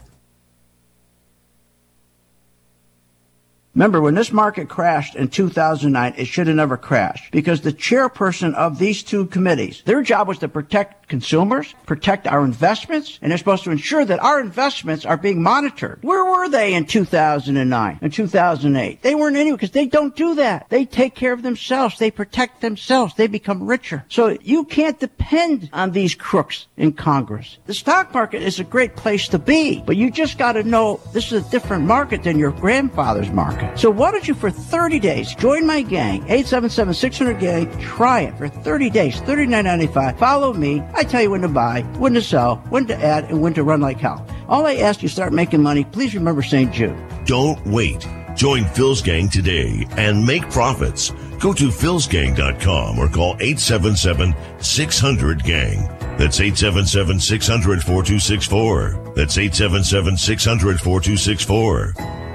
Remember, when this market crashed in 2009, it should have never crashed because the chairperson of these two committees, their job was to protect consumers, protect our investments, and they're supposed to ensure that our investments are being monitored. Where were they in 2009 and 2008? They weren't anywhere because they don't do that. They take care of themselves. They protect themselves. They become richer. So you can't depend on these crooks in Congress. The stock market is a great place to be, but you just got to know this is a different market than your grandfather's market. So why don't you for 30 days join my gang, 877-600-GANG, try it for 30 days, $39.95. Follow me. I tell you when to buy, when to sell, when to add, and when to run like hell. All I ask you start making money, please remember St. Jude. Don't wait. Join Phil's Gang today and make profits. Go to philsgang.com or call 877-600-GANG. That's 877-600-4264. That's 877-600-4264.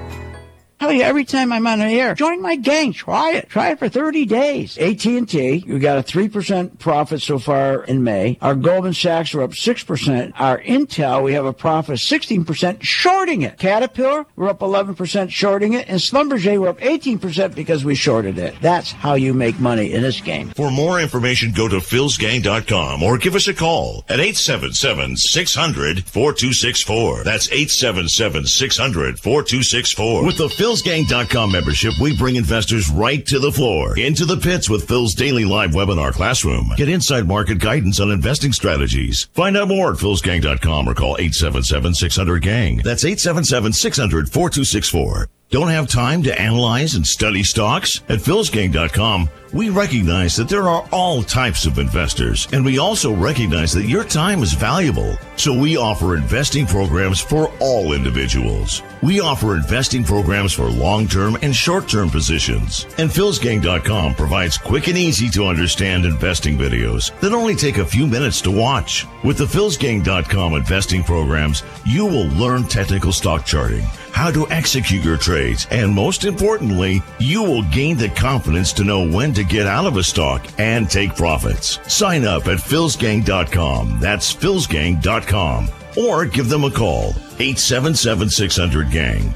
Tell you every time I'm on the air, join my gang. Try it. Try it for 30 days. AT&T, we got a 3% profit so far in May. Our Goldman Sachs are up 6%. Our Intel, we have a profit of 16% shorting it. Caterpillar, we're up 11% shorting it. And Schlumberger, we're up 18% because we shorted it. That's how you make money in this game. For more information, go to philsgang.com or give us a call at 877-600-4264. That's 877-600-4264. With the philsgang.com membership, we bring investors right to the floor, into the pits with Phil's daily live webinar classroom. Get inside market guidance on investing strategies. Find out more at philsgang.com or call 877-600-GANG. That's 877-600-4264. Don't have time to analyze and study stocks? At philsgang.com, we recognize that there are all types of investors, and we also recognize that your time is valuable. So we offer investing programs for all individuals. We offer investing programs for long-term and short-term positions. And philsgang.com provides quick and easy to understand investing videos that only take a few minutes to watch. With the philsgang.com investing programs, you will learn technical stock charting, how to execute your trades, and most importantly, you will gain the confidence to know when to get out of a stock and take profits. Sign up at philsgang.com. That's philsgang.com. Or give them a call, 877 600 Gang.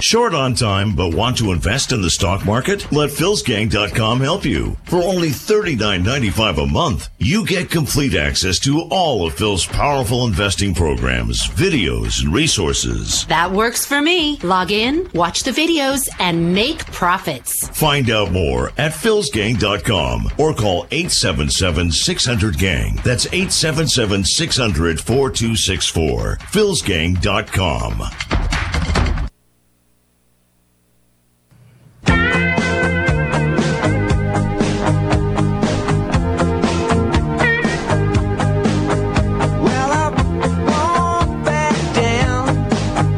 Short on time but want to invest in the stock market? Let philsgang.com help you. For only $39.95 a month, you get complete access to all of Phil's powerful investing programs, videos, and resources. That works for me. Log in, watch the videos, and make profits. Find out more at philsgang.com or call 877 600 Gang. That's 877 600 4264.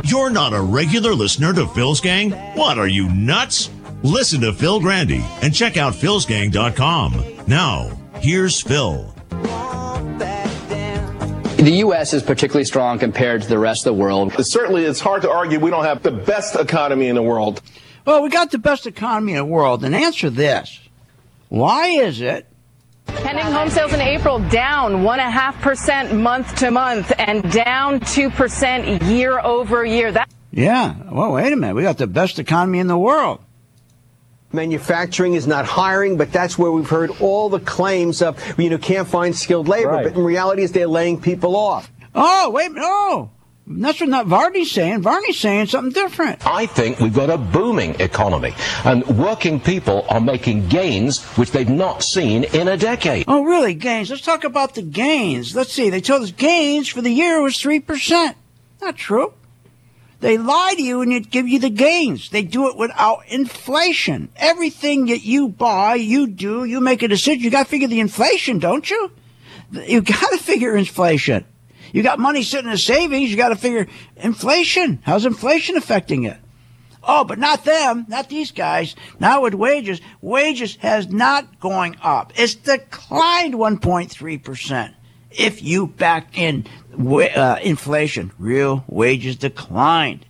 You're not a regular listener to Phil's Gang? What are you nuts? Listen to Phil Grande and check out philsgang.com. Now, here's Phil. The U.S. is particularly strong compared to the rest of the world. Certainly, it's hard to argue we don't have the best economy in the world. Well, we got the best economy in the world. And answer this why is it Pending home sales in April down 1.5% month to month and down 2% year over year. That Yeah. Well, wait a minute. We got the best economy in the world. Manufacturing is not hiring, but that's where we've heard all the claims of, you know, can't find skilled labor. Right. But in reality, is they're laying people off. Oh, wait a minute. Oh, that's what not Varney's saying. Varney's saying something different. I think we've got a booming economy, and working people are making gains which they've not seen in a decade. Oh, really? Gains. Let's talk about the gains. Let's see. They told us gains for the year was 3%. Not true. They lie to you and yet give you the gains. They do it without inflation. Everything that you buy, you do, you make a decision. You got to figure the inflation, don't you? You got to figure inflation. You got money sitting in savings. You got to figure inflation. How's inflation affecting it? Oh, but not them, not these guys. Now with wages, wages has not going up. It's declined 1.3%. If you back in uh, inflation, real wages declined.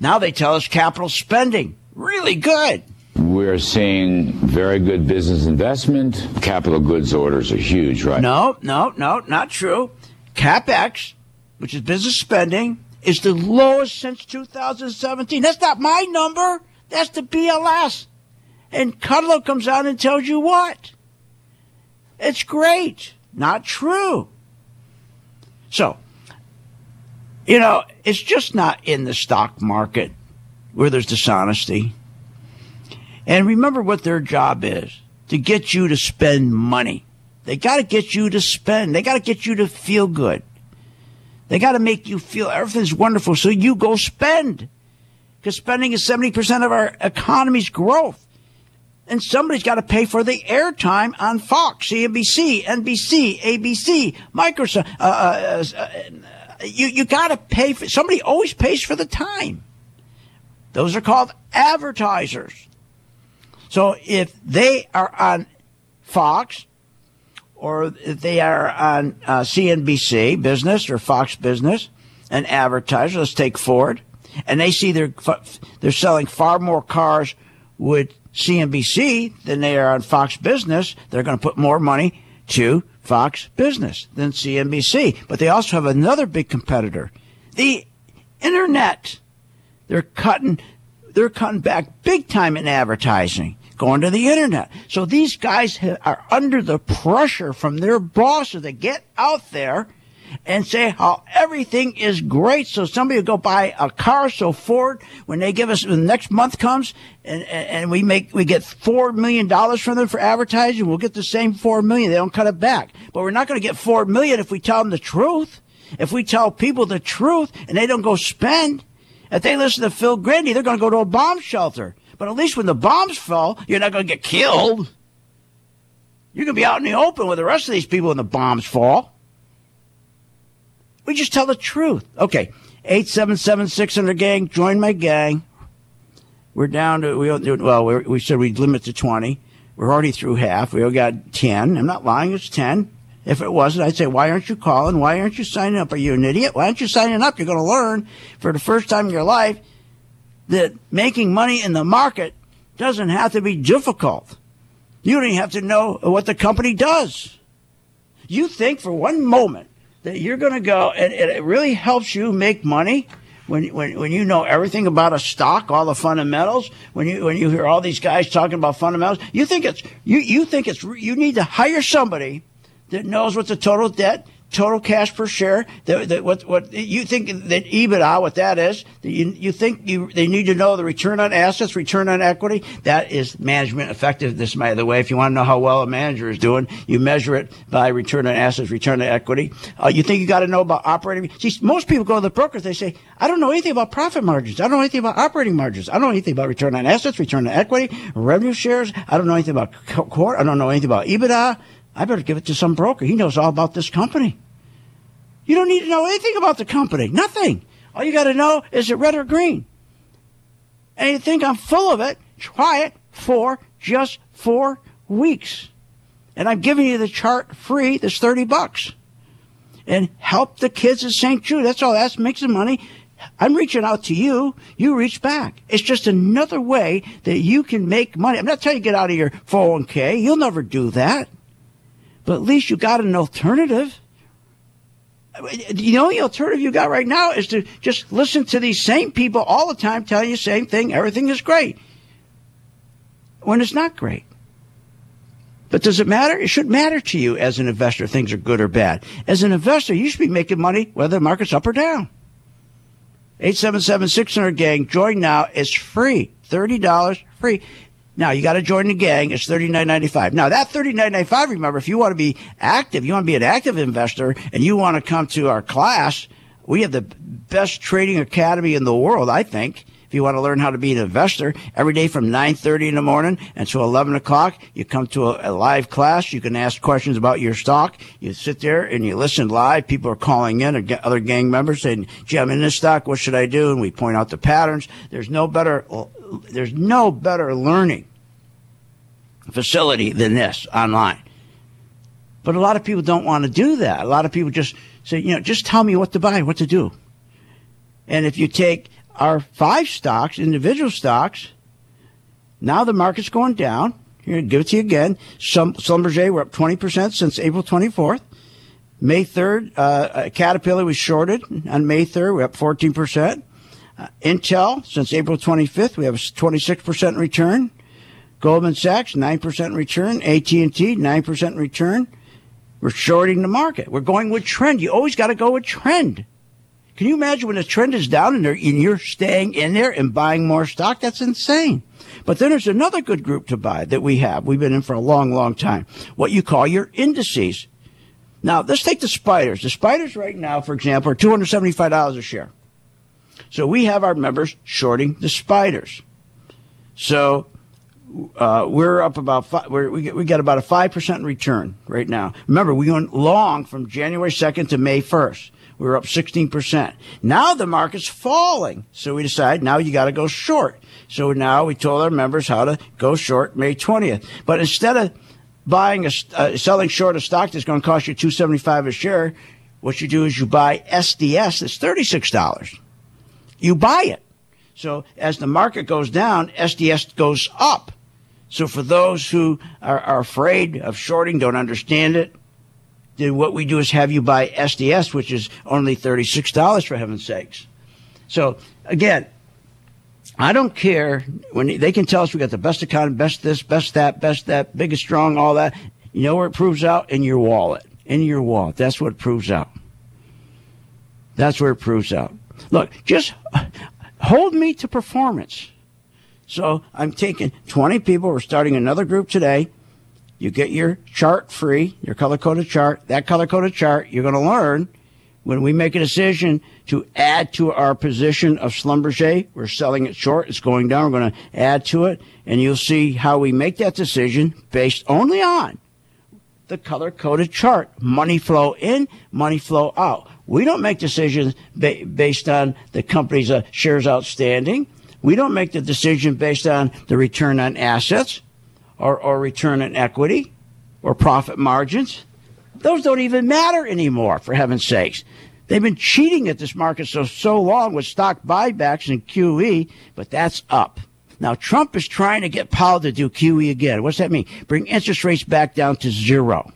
Now they tell us capital spending, really good. We're seeing very good business investment. Capital goods orders are huge, right? No, no, no, not true. CapEx, which is business spending, is the lowest since 2017. That's not my number. That's the BLS. And Kudlow comes out and tells you what? It's great. Not true. So, you know, it's just not in the stock market where there's dishonesty. And remember what their job is to get you to spend money. They got to get you to spend. They got to get you to feel good. They got to make you feel everything's wonderful so you go spend. Because spending is 70% of our economy's growth. And somebody's got to pay for the airtime on Fox, CNBC, NBC, ABC, Microsoft. Uh, uh, uh, you you got to pay for. Somebody always pays for the time. Those are called advertisers. So if they are on Fox, or if they are on uh, CNBC Business or Fox Business, an advertiser, let's take Ford, and they see they're they're selling far more cars with CNBC than they are on Fox Business, they're going to put more money to Fox Business than CNBC. But they also have another big competitor, the internet. They're cutting they're cutting back big time in advertising, going to the internet. So these guys are under the pressure from their bosses to get out there and say how everything is great. So somebody will go buy a car. So Ford, when they give us when the next month comes and, and, we make we get four million dollars from them for advertising, we'll get the same four million. They don't cut it back. But we're not going to get four million if we tell them the truth. If we tell people the truth and they don't go spend If they listen to Phil Grande, they're going to go to a bomb shelter. But at least when the bombs fall, you're not going to get killed. Going to be out in the open with the rest of these people when the bombs fall. We just tell the truth. Okay, 877 600 gang, join my gang. We're down to, we, don't do, well, we said we'd limit to 20. We're already through half. We all got 10. I'm not lying, it's 10. If it wasn't, I'd say, why aren't you calling? Why aren't you signing up? Are you an idiot? Why aren't you signing up? You're going to learn for the first time in your life that making money in the market doesn't have to be difficult. You don't even have to know what the company does. You think for one moment that you're going to go and it really helps you make money when, when, when you know everything about a stock, all the fundamentals, when you, when you hear all these guys talking about fundamentals, you think it's, you, you think it's, you need to hire somebody that knows what the total debt total cash per share. What what you think that EBITDA, what that is? You you think you they need to know the return on assets, return on equity. That is management effectiveness. By the way, if you want to know how well a manager is doing, you measure it by return on assets, return on equity. Uh, you think you got to know about operating. See, most people go to the brokers. They say, I don't know anything about profit margins. I don't know anything about operating margins. I don't know anything about return on assets, return on equity, revenue shares. I don't know anything about core. I don't know anything about EBITDA. I better give it to some broker. He knows all about this company. You don't need to know anything about the company. Nothing. All you got to know is it red or green. And you think I'm full of it, try it for just four weeks. And I'm giving you the chart free. That's 30 bucks. And help the kids at St. Jude. That's all. That's make some money. I'm reaching out to you. You reach back. It's just another way that you can make money. I'm not telling you to get out of your 401k. You'll never do that but at least you got an alternative. You know, the alternative you got right now is to just listen to these same people all the time telling you the same thing. Everything is great when it's not great. But does it matter? It should matter to you as an investor, things are good or bad. As an investor, you should be making money whether the market's up or down. 877-600 gang, join now. It's free. $30 free. Now you got to join the gang. It's thirty nine ninety five. Now that thirty nine ninety five. Remember, if you want to be active, you want to be an active investor, and you want to come to our class, we have the best trading academy in the world. I think. If you want to learn how to be an investor, every day from 9.30 in the morning until 11 o'clock, you come to a, a, live class. You can ask questions about your stock. You sit there and you listen live. People are calling in, or other gang members saying, gee, I'm in this stock. What should I do? And we point out the patterns. There's no better, there's no better learning facility than this online. But a lot of people don't want to do that. A lot of people just say, you know, just tell me what to buy, what to do. And if you take our five stocks, individual stocks, now the market's going down. Here, give it to you again. Some Schlumberger, we're up 20% since April 24th. May 3rd, uh, Caterpillar was shorted on May 3rd. We're up 14%. Uh, Intel, since April 25th, we have a 26% return. Goldman Sachs, 9% return. AT&T, 9% return. We're shorting the market. We're going with trend. You always got to go with trend. Can you imagine when the trend is down and, and you're staying in there and buying more stock? That's insane. But then there's another good group to buy that we have. We've been in for a long, long time. What you call your indices. Now, let's take the spiders. The spiders right now, for example, are $275 a share. So we have our members shorting the spiders. So uh, we're up about five, we're, we get, we get about a five percent return right now. Remember, we went long from January second to May first. We were up sixteen percent. Now the market's falling, so we decide now you got to go short. So now we told our members how to go short May twentieth. But instead of buying a uh, selling short a stock that's going to cost you two seventy five a share, what you do is you buy SDS. It's thirty six dollars. You buy it. So as the market goes down, SDS goes up. So for those who are, are afraid of shorting, don't understand it, then what we do is have you buy SDS, which is only $36 for heaven's sakes. So again, I don't care when they can tell us we got the best economy, best this, best that, best that, biggest strong, all that. You know where it proves out? In your wallet. In your wallet. That's what proves out. That's where it proves out. Look, just hold me to performance. So I'm taking 20 people. We're starting another group today. You get your chart free, your color coded chart. That color coded chart, you're going to learn when we make a decision to add to our position of Schlumberger, we're selling it short, it's going down, we're going to add to it, and you'll see how we make that decision based only on the color coded chart money flow in, money flow out. We don't make decisions ba- based on the company's uh, shares outstanding. We don't make the decision based on the return on assets or, or return on equity or profit margins. Those don't even matter anymore, for heaven's sakes. They've been cheating at this market so, so long with stock buybacks and QE, but that's up. Now, Trump is trying to get Powell to do QE again. What's that mean? Bring interest rates back down to zero.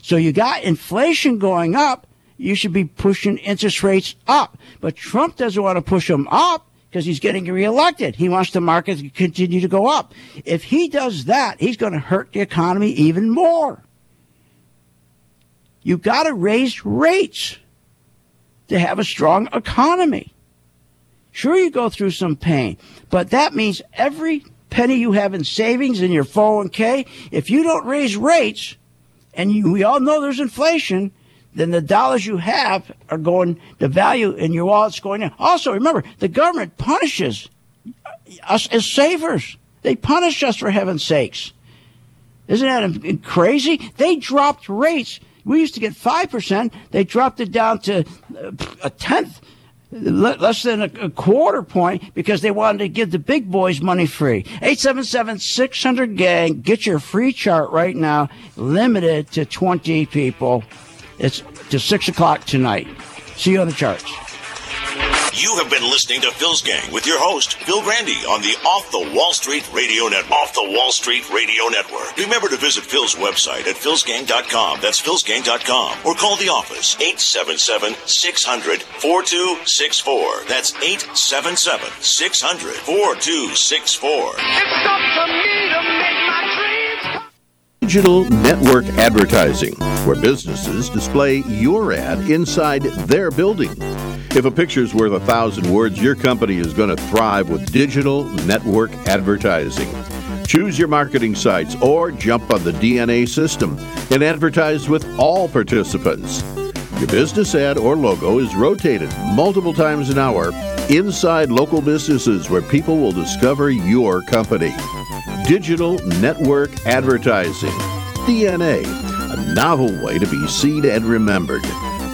So you got inflation going up. You should be pushing interest rates up. But Trump doesn't want to push them up because he's getting reelected. He wants the market to continue to go up. If he does that, he's going to hurt the economy even more. You've got to raise rates to have a strong economy. Sure, you go through some pain, but that means every penny you have in savings in your 401k, if you don't raise rates, and you, we all know there's inflation, then the dollars you have are going, the value in your wallet's going down. Also, remember, the government punishes us as savers. They punish us for heaven's sakes. Isn't that crazy? They dropped rates we used to get 5%. They dropped it down to uh, a tenth, less than a, quarter point because they wanted to give the big boys money free. 877 600 gang. Get your free chart right now. Limited to 20 people. It's to 6 o'clock tonight. See you on the charts. You have been listening to Phil's Gang with your host, Phil Grande, on the Off the Wall Street Radio Net. Off the Wall Street Radio Network. Remember to visit Phil's website at philsgang.com. That's philsgang.com. Or call the office 877 600 4264. That's 877 600 4264. It's up to me to make my dreams. Digital network advertising, where businesses display your ad inside their building. If a picture's worth a thousand words, your company is going to thrive with digital network advertising. Choose your marketing sites or jump on the DNA system and advertise with all participants. Your business ad or logo is rotated multiple times an hour inside local businesses where people will discover your company. Digital network advertising. DNA, a novel way to be seen and remembered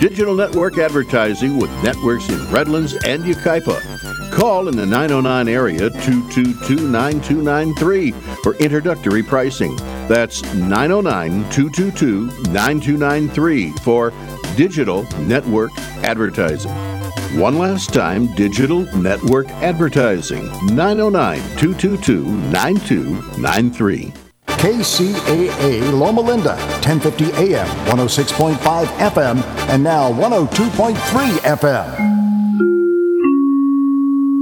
digital network advertising with networks in Redlands and Yucaipa. Call in the 909 area 222 9293 for introductory pricing. That's 909 222 9293 for digital network advertising. One last time, digital network advertising 909 222 9293. KCAA Loma Linda, 1050 AM, 106.5 FM, and now 102.3 FM.